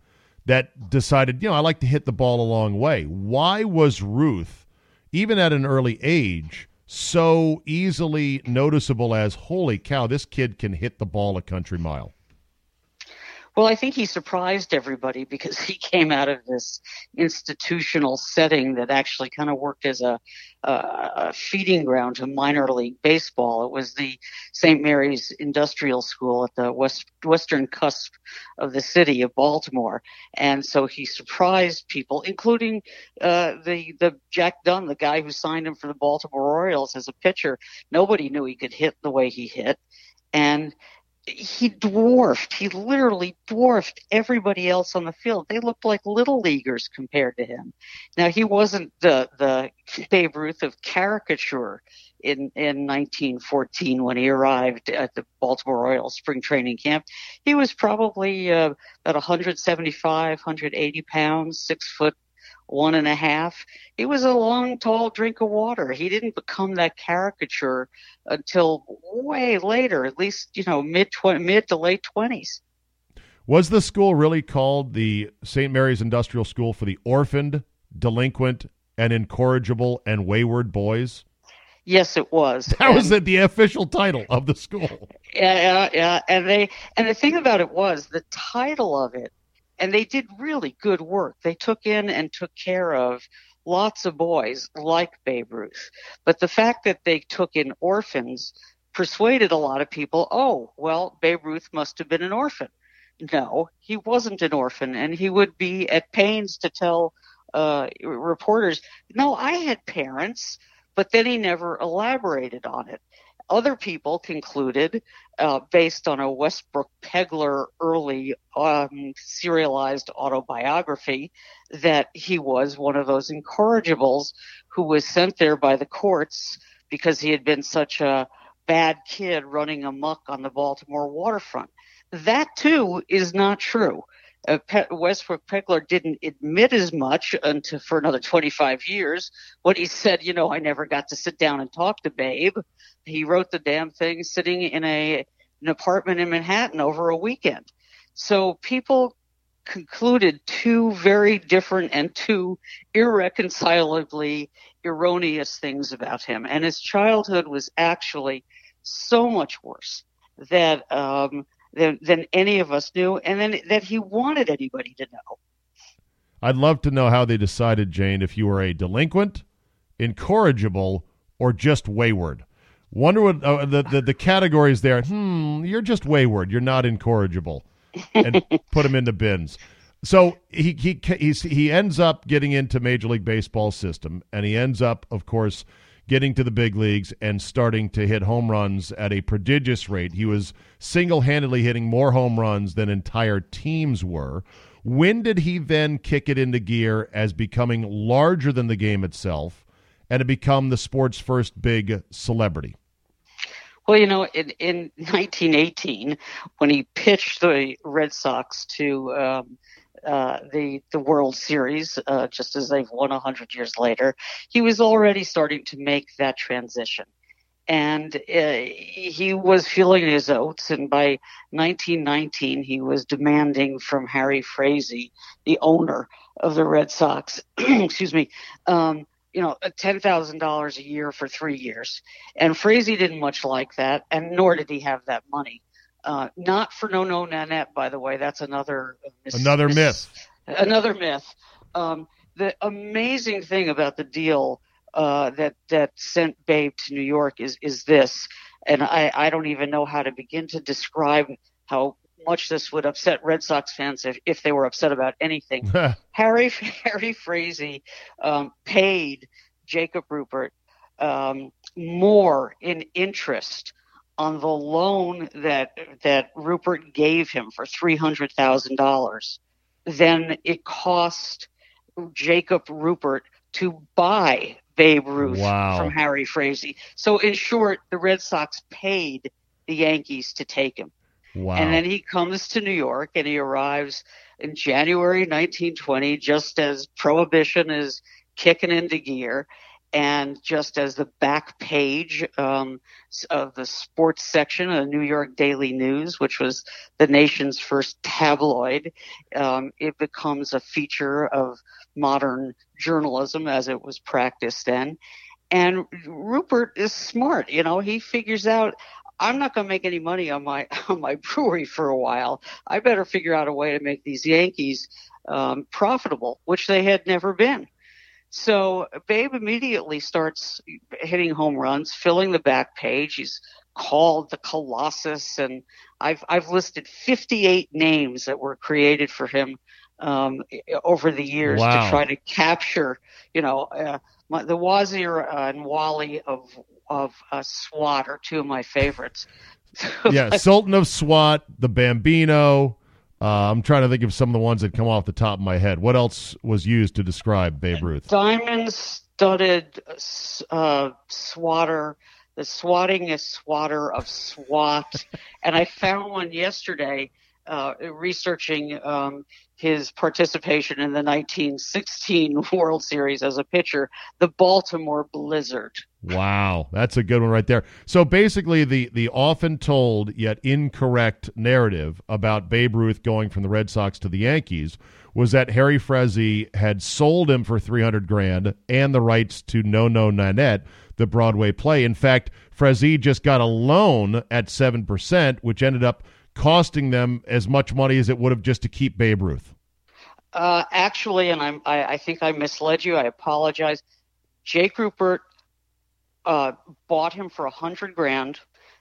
that decided, you know, I like to hit the ball a long way. Why was Ruth, even at an early age, so easily noticeable as, holy cow, this kid can hit the ball a country mile? Well, I think he surprised everybody because he came out of this institutional setting that actually kind of worked as a, a, feeding ground to minor league baseball. It was the St. Mary's Industrial School at the west, western cusp of the city of Baltimore, and so he surprised people, including uh, the the Jack Dunn, the guy who signed him for the Baltimore Orioles as a pitcher. Nobody knew he could hit the way he hit, and he dwarfed, he literally dwarfed everybody else on the field. They looked like little leaguers compared to him. Now he wasn't the the Babe Ruth of caricature in in 1914 when he arrived at the Baltimore Orioles spring training camp. He was probably uh, about 175, 180 pounds, six foot one and a half. He was a long, tall drink of water. He didn't become that caricature until way later, at least you know mid mid to late twenties. Was the school really called the St. Mary's Industrial School for the orphaned, delinquent, and incorrigible and wayward boys? Yes, it was. That and, was the, the official title of the school. Yeah, Yeah, yeah, and they and the thing about it was the title of it and they did really good work. They took in and took care of lots of boys like Babe Ruth. But the fact that they took in orphans persuaded a lot of people, oh, well, Babe Ruth must have been an orphan. No, he wasn't an orphan, and he would be at pains to tell uh, reporters, no, I had parents, but then he never elaborated on it. Other people concluded, uh, based on a Westbrook Pegler early um, serialized autobiography, that he was one of those incorrigibles who was sent there by the courts because he had been such a bad kid running amuck on the Baltimore waterfront. That too is not true uh, Pe- Westbrook Pegler didn't admit as much until for another 25 years when he said, you know, I never got to sit down and talk to Babe. He wrote the damn thing sitting in a an apartment in Manhattan over a weekend. So people concluded two very different and two irreconcilably erroneous things about him. And his childhood was actually so much worse that um, than, than any of us knew, and then that he wanted anybody to know. I'd love to know how they decided, Jane, if you were a delinquent, incorrigible, or just wayward. Wonder what uh, the, the the categories there. Hmm, you're just wayward. You're not incorrigible, and put him in the bins. So he he he's, he ends up getting into Major League Baseball system, and he ends up, of course, getting to the big leagues and starting to hit home runs at a prodigious rate. He was single handedly hitting more home runs than entire teams were. When did he then kick it into gear as becoming larger than the game itself and to become the sport's first big celebrity? Well, you know, in, in 1918, when he pitched the Red Sox to um, uh, the the World Series, uh, just as they've won hundred years later, he was already starting to make that transition, and uh, he was feeling his oats. And by 1919, he was demanding from Harry Frazee, the owner of the Red Sox, excuse me. Um, you know, ten thousand dollars a year for three years, and Frazee didn't much like that, and nor did he have that money. Uh, not for no no nanette, by the way. That's another mis- another myth. Another myth. Um, the amazing thing about the deal uh, that that sent Babe to New York is is this, and I, I don't even know how to begin to describe how much this would upset Red Sox fans if, if they were upset about anything. Harry Harry Frazee um, paid Jacob Ruppert um, more in interest on the loan that that Ruppert gave him for three hundred thousand dollars Then it cost Jacob Ruppert to buy Babe Ruth wow. from Harry Frazee. So in short, the Red Sox paid the Yankees to take him. Wow. And then he comes to New York and he arrives in January 1920 just as prohibition is kicking into gear and just as the back page um, of the sports section of the New York Daily News, which was the nation's first tabloid, um, it becomes a feature of modern journalism as it was practiced then. And Ruppert is smart, you know. He figures out I'm not going to make any money on my on my brewery for a while. I better figure out a way to make these Yankees um, profitable, which they had never been. So Babe immediately starts hitting home runs, filling the back page. He's called the Colossus, and I've I've listed 58 names that were created for him um, over the years wow. to try to capture, you know, uh, my, the Wazir and Wally of of uh, SWAT are two of my favorites. yeah, Sultan of SWAT, the Bambino. Uh, I'm trying to think of some of the ones that come off the top of my head. What else was used to describe Babe Ruth? Diamond studded uh, swatter, the swattingest swatter of SWAT. and I found one yesterday uh, researching um, his participation in the 1916 World Series as a pitcher, the Baltimore Blizzard. Wow, that's a good one right there. So basically, the the often told yet incorrect narrative about Babe Ruth going from the Red Sox to the Yankees was that Harry Frazee had sold him for three hundred grand and the rights to No No Nanette, the Broadway play. In fact, Frazee just got a loan at seven percent, which ended up costing them as much money as it would have just to keep Babe Ruth. Uh, actually, and I'm, I, I think I misled you. I apologize. Jake Ruppert uh, bought him for a hundred grand.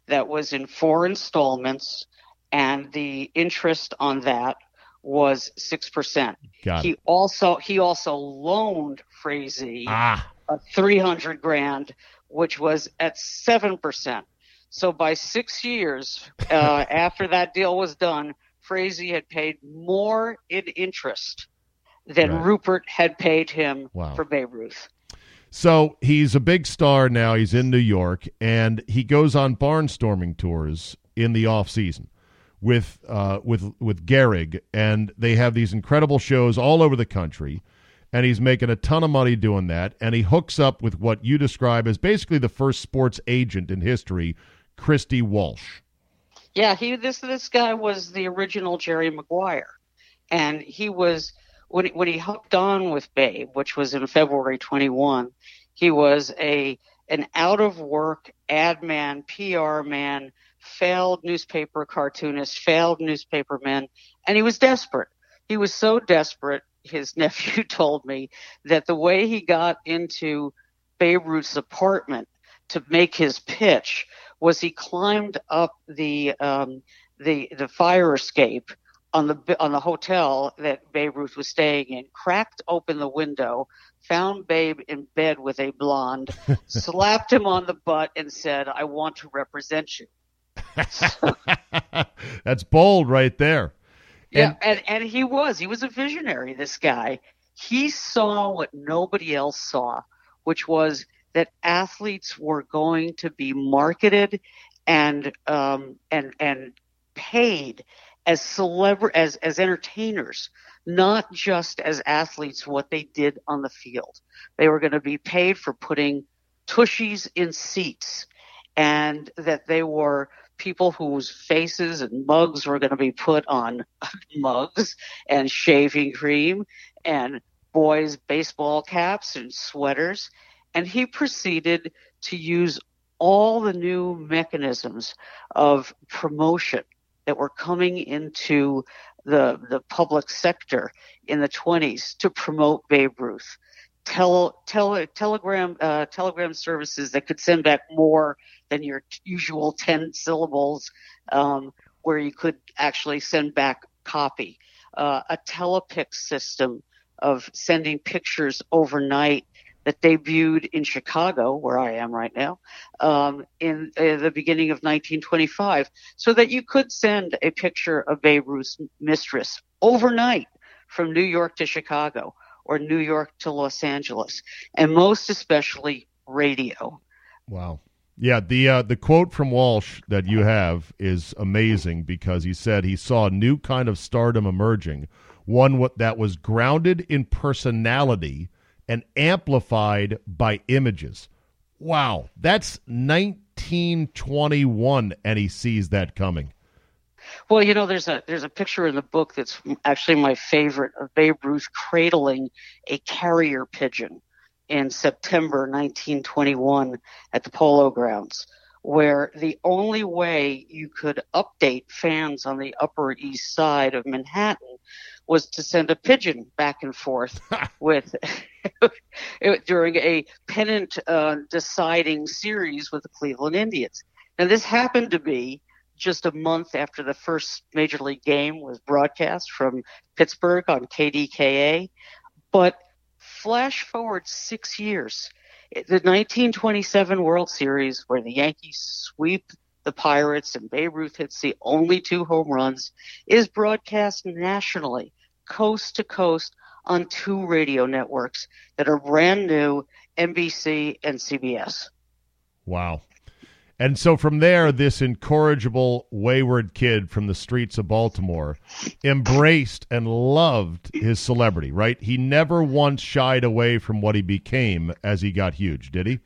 That was in four installments, and the interest on that was six percent. He it. also he also loaned Frazee ah. a three hundred grand, which was at seven percent. So by six years uh, after that deal was done, Frazee had paid more in interest than right. Ruppert had paid him wow. for Babe Ruth. So he's a big star now. He's in New York, and he goes on barnstorming tours in the off season with uh, with with Gehrig, and they have these incredible shows all over the country. And he's making a ton of money doing that. And he hooks up with what you describe as basically the first sports agent in history, Christy Walsh. Yeah, he this this guy was the original Jerry Maguire, and he was when when he hooked on with Babe, which was in February 21, he was a an out of work ad man, PR man, failed newspaper cartoonist, failed newspaperman, and he was desperate. He was so desperate, his nephew told me, that the way he got into Babe Ruth's apartment to make his pitch was he climbed up the um, the the fire escape on the on the hotel that Babe Ruth was staying in, cracked open the window, found Babe in bed with a blonde, slapped him on the butt, and said, "I want to represent you." That's bold right there. Yeah, and, and he was. He was a visionary, this guy. He saw what nobody else saw, which was that athletes were going to be marketed and um, and and paid as celebr as as entertainers, not just as athletes. What they did on the field, they were going to be paid for putting tushies in seats, and that they were people whose faces and mugs were going to be put on mugs and shaving cream and boys' baseball caps and sweaters. And he proceeded to use all the new mechanisms of promotion that were coming into the, the public sector in the 20s to promote Babe Ruth. Tele, tele, telegram uh, telegram services that could send back more than your usual 10 syllables, um, where you could actually send back copy. Uh, a telepix system of sending pictures overnight that debuted in Chicago, where I am right now, um, in uh, the beginning of 1925, so that you could send a picture of Babe Ruth's mistress overnight from New York to Chicago or New York to Los Angeles, and most especially radio. Wow. Yeah, the uh, the quote from Walsh that you have is amazing because he said he saw a new kind of stardom emerging, one that was grounded in personality and amplified by images. Wow, that's 1921 and he sees that coming. Well, you know, there's a there's a picture in the book that's actually my favorite of Babe Ruth cradling a carrier pigeon in September 1921 at the Polo Grounds, where the only way you could update fans on the Upper East Side of Manhattan was to send a pigeon back and forth with during a pennant uh, deciding series with the Cleveland Indians. Now, this happened to be just a month after the first major league game was broadcast from Pittsburgh on KDKA, but flash forward six years. The 1927 World Series, where the Yankees sweep the Pirates and Babe Ruth hits the only two home runs, is broadcast nationally, coast to coast, on two radio networks that are brand new NBC and CBS. Wow. And so from there, this incorrigible, wayward kid from the streets of Baltimore embraced and loved his celebrity, right? He never once shied away from what he became as he got huge, did he?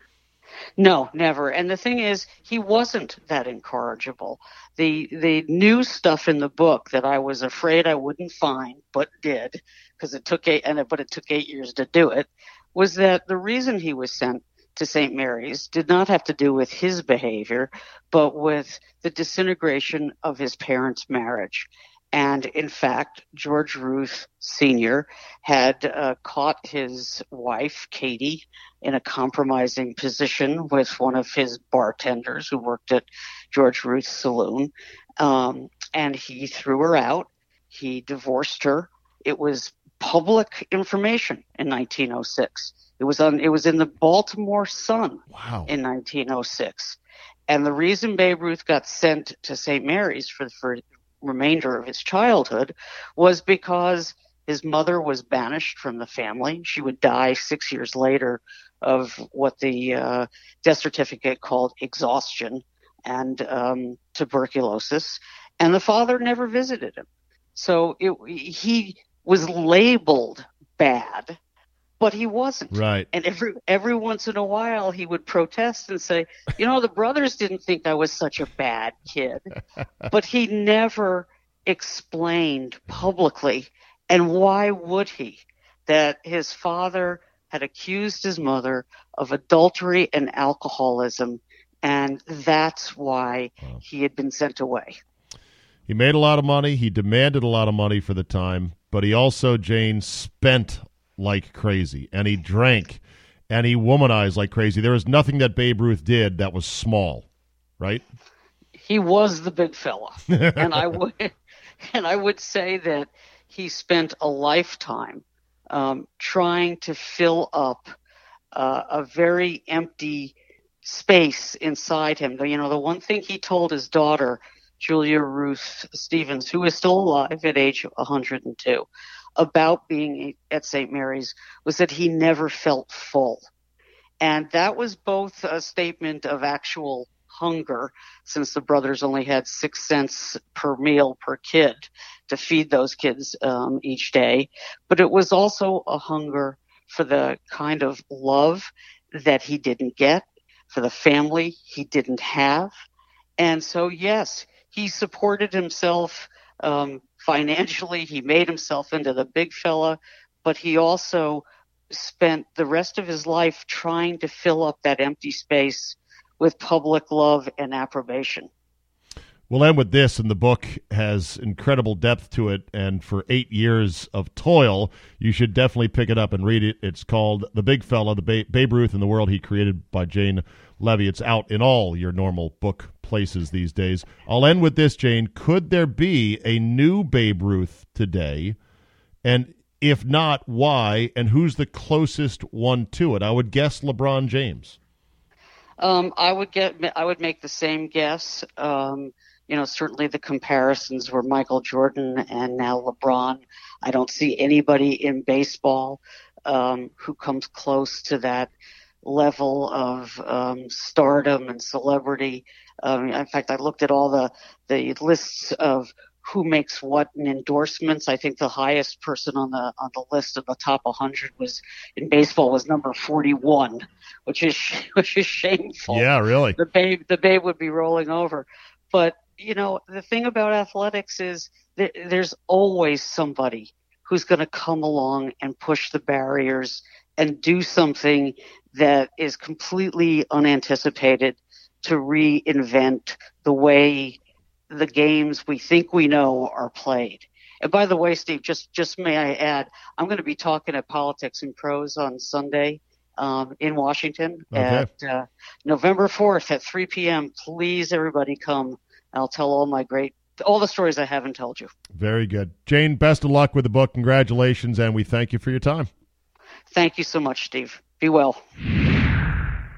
No, never. And the thing is, he wasn't that incorrigible. The the new stuff in the book that I was afraid I wouldn't find, but did, because it took eight and it, but it took eight years to do it, was that the reason he was sent to St. Mary's did not have to do with his behavior, but with the disintegration of his parents' marriage. And in fact, George Ruth Sr. had uh, caught his wife, Katie, in a compromising position with one of his bartenders who worked at George Ruth's saloon. Um, and he threw her out. He divorced her. It was public information in 1906. It was on. It was in the Baltimore Sun wow. in 1906, and the reason Babe Ruth got sent to St. Mary's for the remainder of his childhood was because his mother was banished from the family. She would die six years later of what the uh, death certificate called exhaustion and um, tuberculosis, and the father never visited him. So it, he was labeled bad but he wasn't. Right. And every every once in a while he would protest and say, you know, the brothers didn't think I was such a bad kid. but he never explained publicly, and why would he? That his father had accused his mother of adultery and alcoholism, and that's why wow. he had been sent away. He made a lot of money. He demanded a lot of money for the time, but he also, Jane, spent like crazy, and he drank, and he womanized like crazy. There was nothing that Babe Ruth did that was small, right? He was the big fella, and I would. and I would say that he spent a lifetime um, trying to fill up uh, a very empty space inside him. You know, the one thing he told his daughter, Julia Ruth Stevens, who is still alive at age 102, about being at St. Mary's was that he never felt full. And that was both a statement of actual hunger, since the brothers only had six cents per meal per kid to feed those kids um, each day, but it was also a hunger for the kind of love that he didn't get, for the family he didn't have. And so, yes, he supported himself um, financially. He made himself into the big fella, but he also spent the rest of his life trying to fill up that empty space with public love and approbation. We'll end with this, and the book has incredible depth to it. And for eight years of toil, you should definitely pick it up and read it. It's called The Big Fella, the ba- Babe Ruth and the World He Created by Jane Leavy. It's out in all your normal book places these days. I'll end with this, Jane. Could there be a new Babe Ruth today? And if not, why? And who's the closest one to it? I would guess LeBron James. Um, I would get. I would make the same guess. Um, you know, certainly the comparisons were Michael Jordan and now LeBron. I don't see anybody in baseball um, who comes close to that level of um, stardom and celebrity. Um, in fact, I looked at all the the lists of who makes what in endorsements. I think the highest person on the on the list of the top 100 was in baseball was number 41, which is which is shameful. Yeah, really. The babe the babe would be rolling over. But you know the thing about athletics is that there's always somebody who's going to come along and push the barriers and do something that is completely unanticipated to reinvent the way the games we think we know are played. And by the way, Steve, just just may I add, I'm going to be talking at Politics and Prose on Sunday um, in Washington Okay. at uh, November 4th at 3 p.m. Please, everybody, come. I'll tell all my great all the stories I haven't told you. Very good. Jane, best of luck with the book. Congratulations, and we thank you for your time. Thank you so much, Steve. Be well.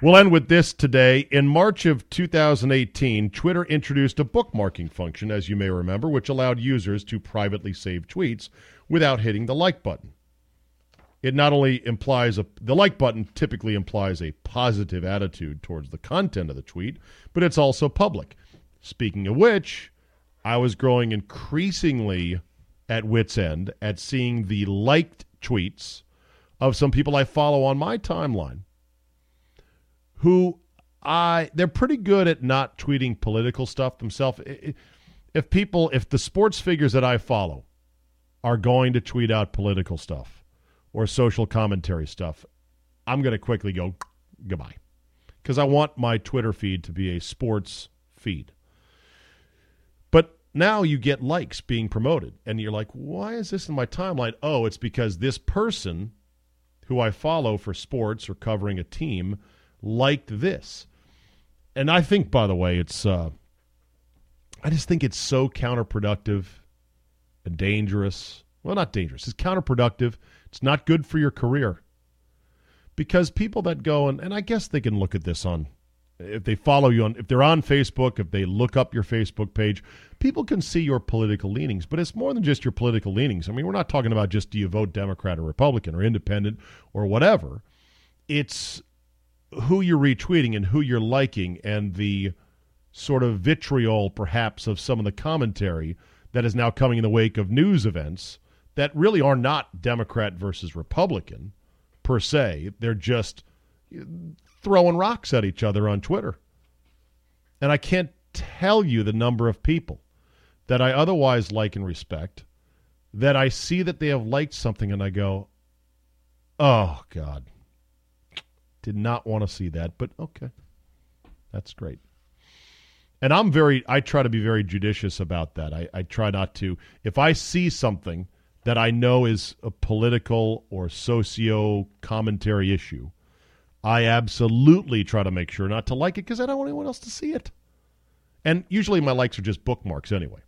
We'll end with this today. In March of 2018, Twitter introduced a bookmarking function, as you may remember, which allowed users to privately save tweets without hitting the like button. It not only implies a the like button typically implies a positive attitude towards the content of the tweet, but it's also public. Speaking of which, I was growing increasingly at wits end at seeing the liked tweets of some people I follow on my timeline who I they're pretty good at not tweeting political stuff themselves. If people, if the sports figures that I follow are going to tweet out political stuff or social commentary stuff, I'm going to quickly go goodbye because I want my Twitter feed to be a sports feed. Now you get likes being promoted, and you're like, why is this in my timeline? Oh, it's because this person who I follow for sports or covering a team liked this. And I think, by the way, it's, uh, I just think it's so counterproductive and dangerous. Well, not dangerous, it's counterproductive. It's not good for your career. Because people that go, and, and I guess they can look at this on, if they follow you on, if they're on Facebook, if they look up your Facebook page, people can see your political leanings. But it's more than just your political leanings. I mean, we're not talking about just do you vote Democrat or Republican or independent or whatever. It's who you're retweeting and who you're liking and the sort of vitriol perhaps of some of the commentary that is now coming in the wake of news events that really are not Democrat versus Republican per se. They're just throwing rocks at each other on Twitter. And I can't tell you the number of people that I otherwise like and respect that I see that they have liked something and I go, oh, God. Did not want to see that, but okay. That's great. And I'm very, I try to be very judicious about that. I, I try not to, if I see something that I know is a political or socio commentary issue, I absolutely try to make sure not to like it because I don't want anyone else to see it. And usually my likes are just bookmarks anyway.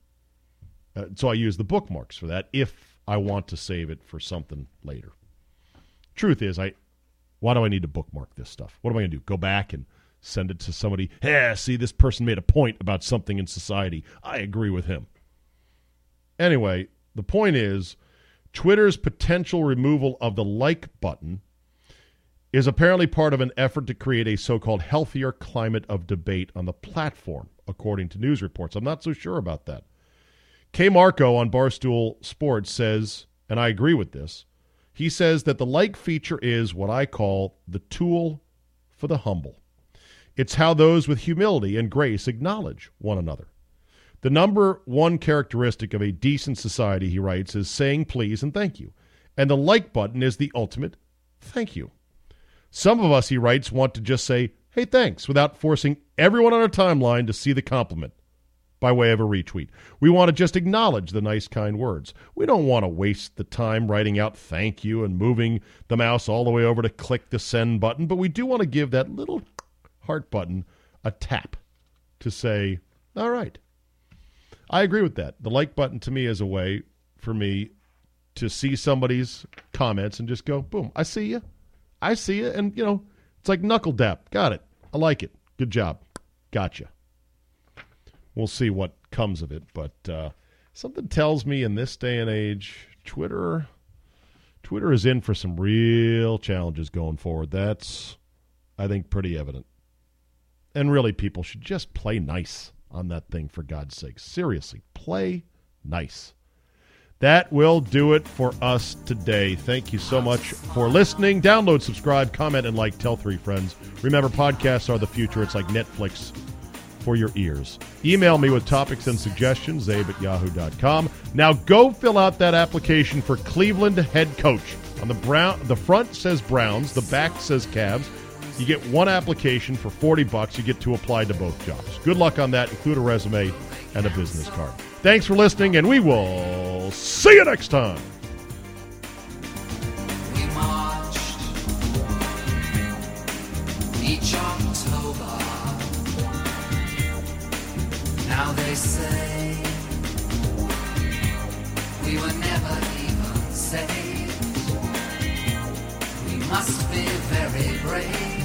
Uh, so I use the bookmarks for that if I want to save it for something later. Truth is, I why do I need to bookmark this stuff? What am I going to do? Go back and send it to somebody? Hey, see, this person made a point about something in society. I agree with him. Anyway, the point is Twitter's potential removal of the like button is apparently part of an effort to create a so called healthier climate of debate on the platform, according to news reports. I'm not so sure about that. KMarko on Barstool Sports says, and I agree with this, he says that the like feature is what I call the tool for the humble. It's how those with humility and grace acknowledge one another. The number one characteristic of a decent society, he writes, is saying please and thank you. And the like button is the ultimate thank you. Some of us, he writes, want to just say, hey, thanks, without forcing everyone on our timeline to see the compliment by way of a retweet. We want to just acknowledge the nice, kind words. We don't want to waste the time writing out thank you and moving the mouse all the way over to click the send button, but we do want to give that little heart button a tap to say, all right. I agree with that. The like button to me is a way for me to see somebody's comments and just go, boom, I see you. I see it, and you know, it's like knuckle dap. Got it. I like it. Good job. Gotcha. We'll see what comes of it, but uh, something tells me in this day and age, Twitter, Twitter is in for some real challenges going forward. That's, I think, pretty evident. And really, people should just play nice on that thing for God's sake. Seriously, play nice. That will do it for us today. Thank you so much for listening. Download, subscribe, comment, and like. Tell three friends. Remember, podcasts are the future. It's like Netflix for your ears. Email me with topics and suggestions, czabe at yahoo.com. Now go fill out that application for Cleveland head coach. On the brown the front says Browns, the back says Cavs. You get one application for 40 bucks. You get to apply to both jobs. Good luck on that. Include a resume and a business card. Thanks for listening, and we will see you next time. We marched each October. Now they say we were never even saved. We must be very brave.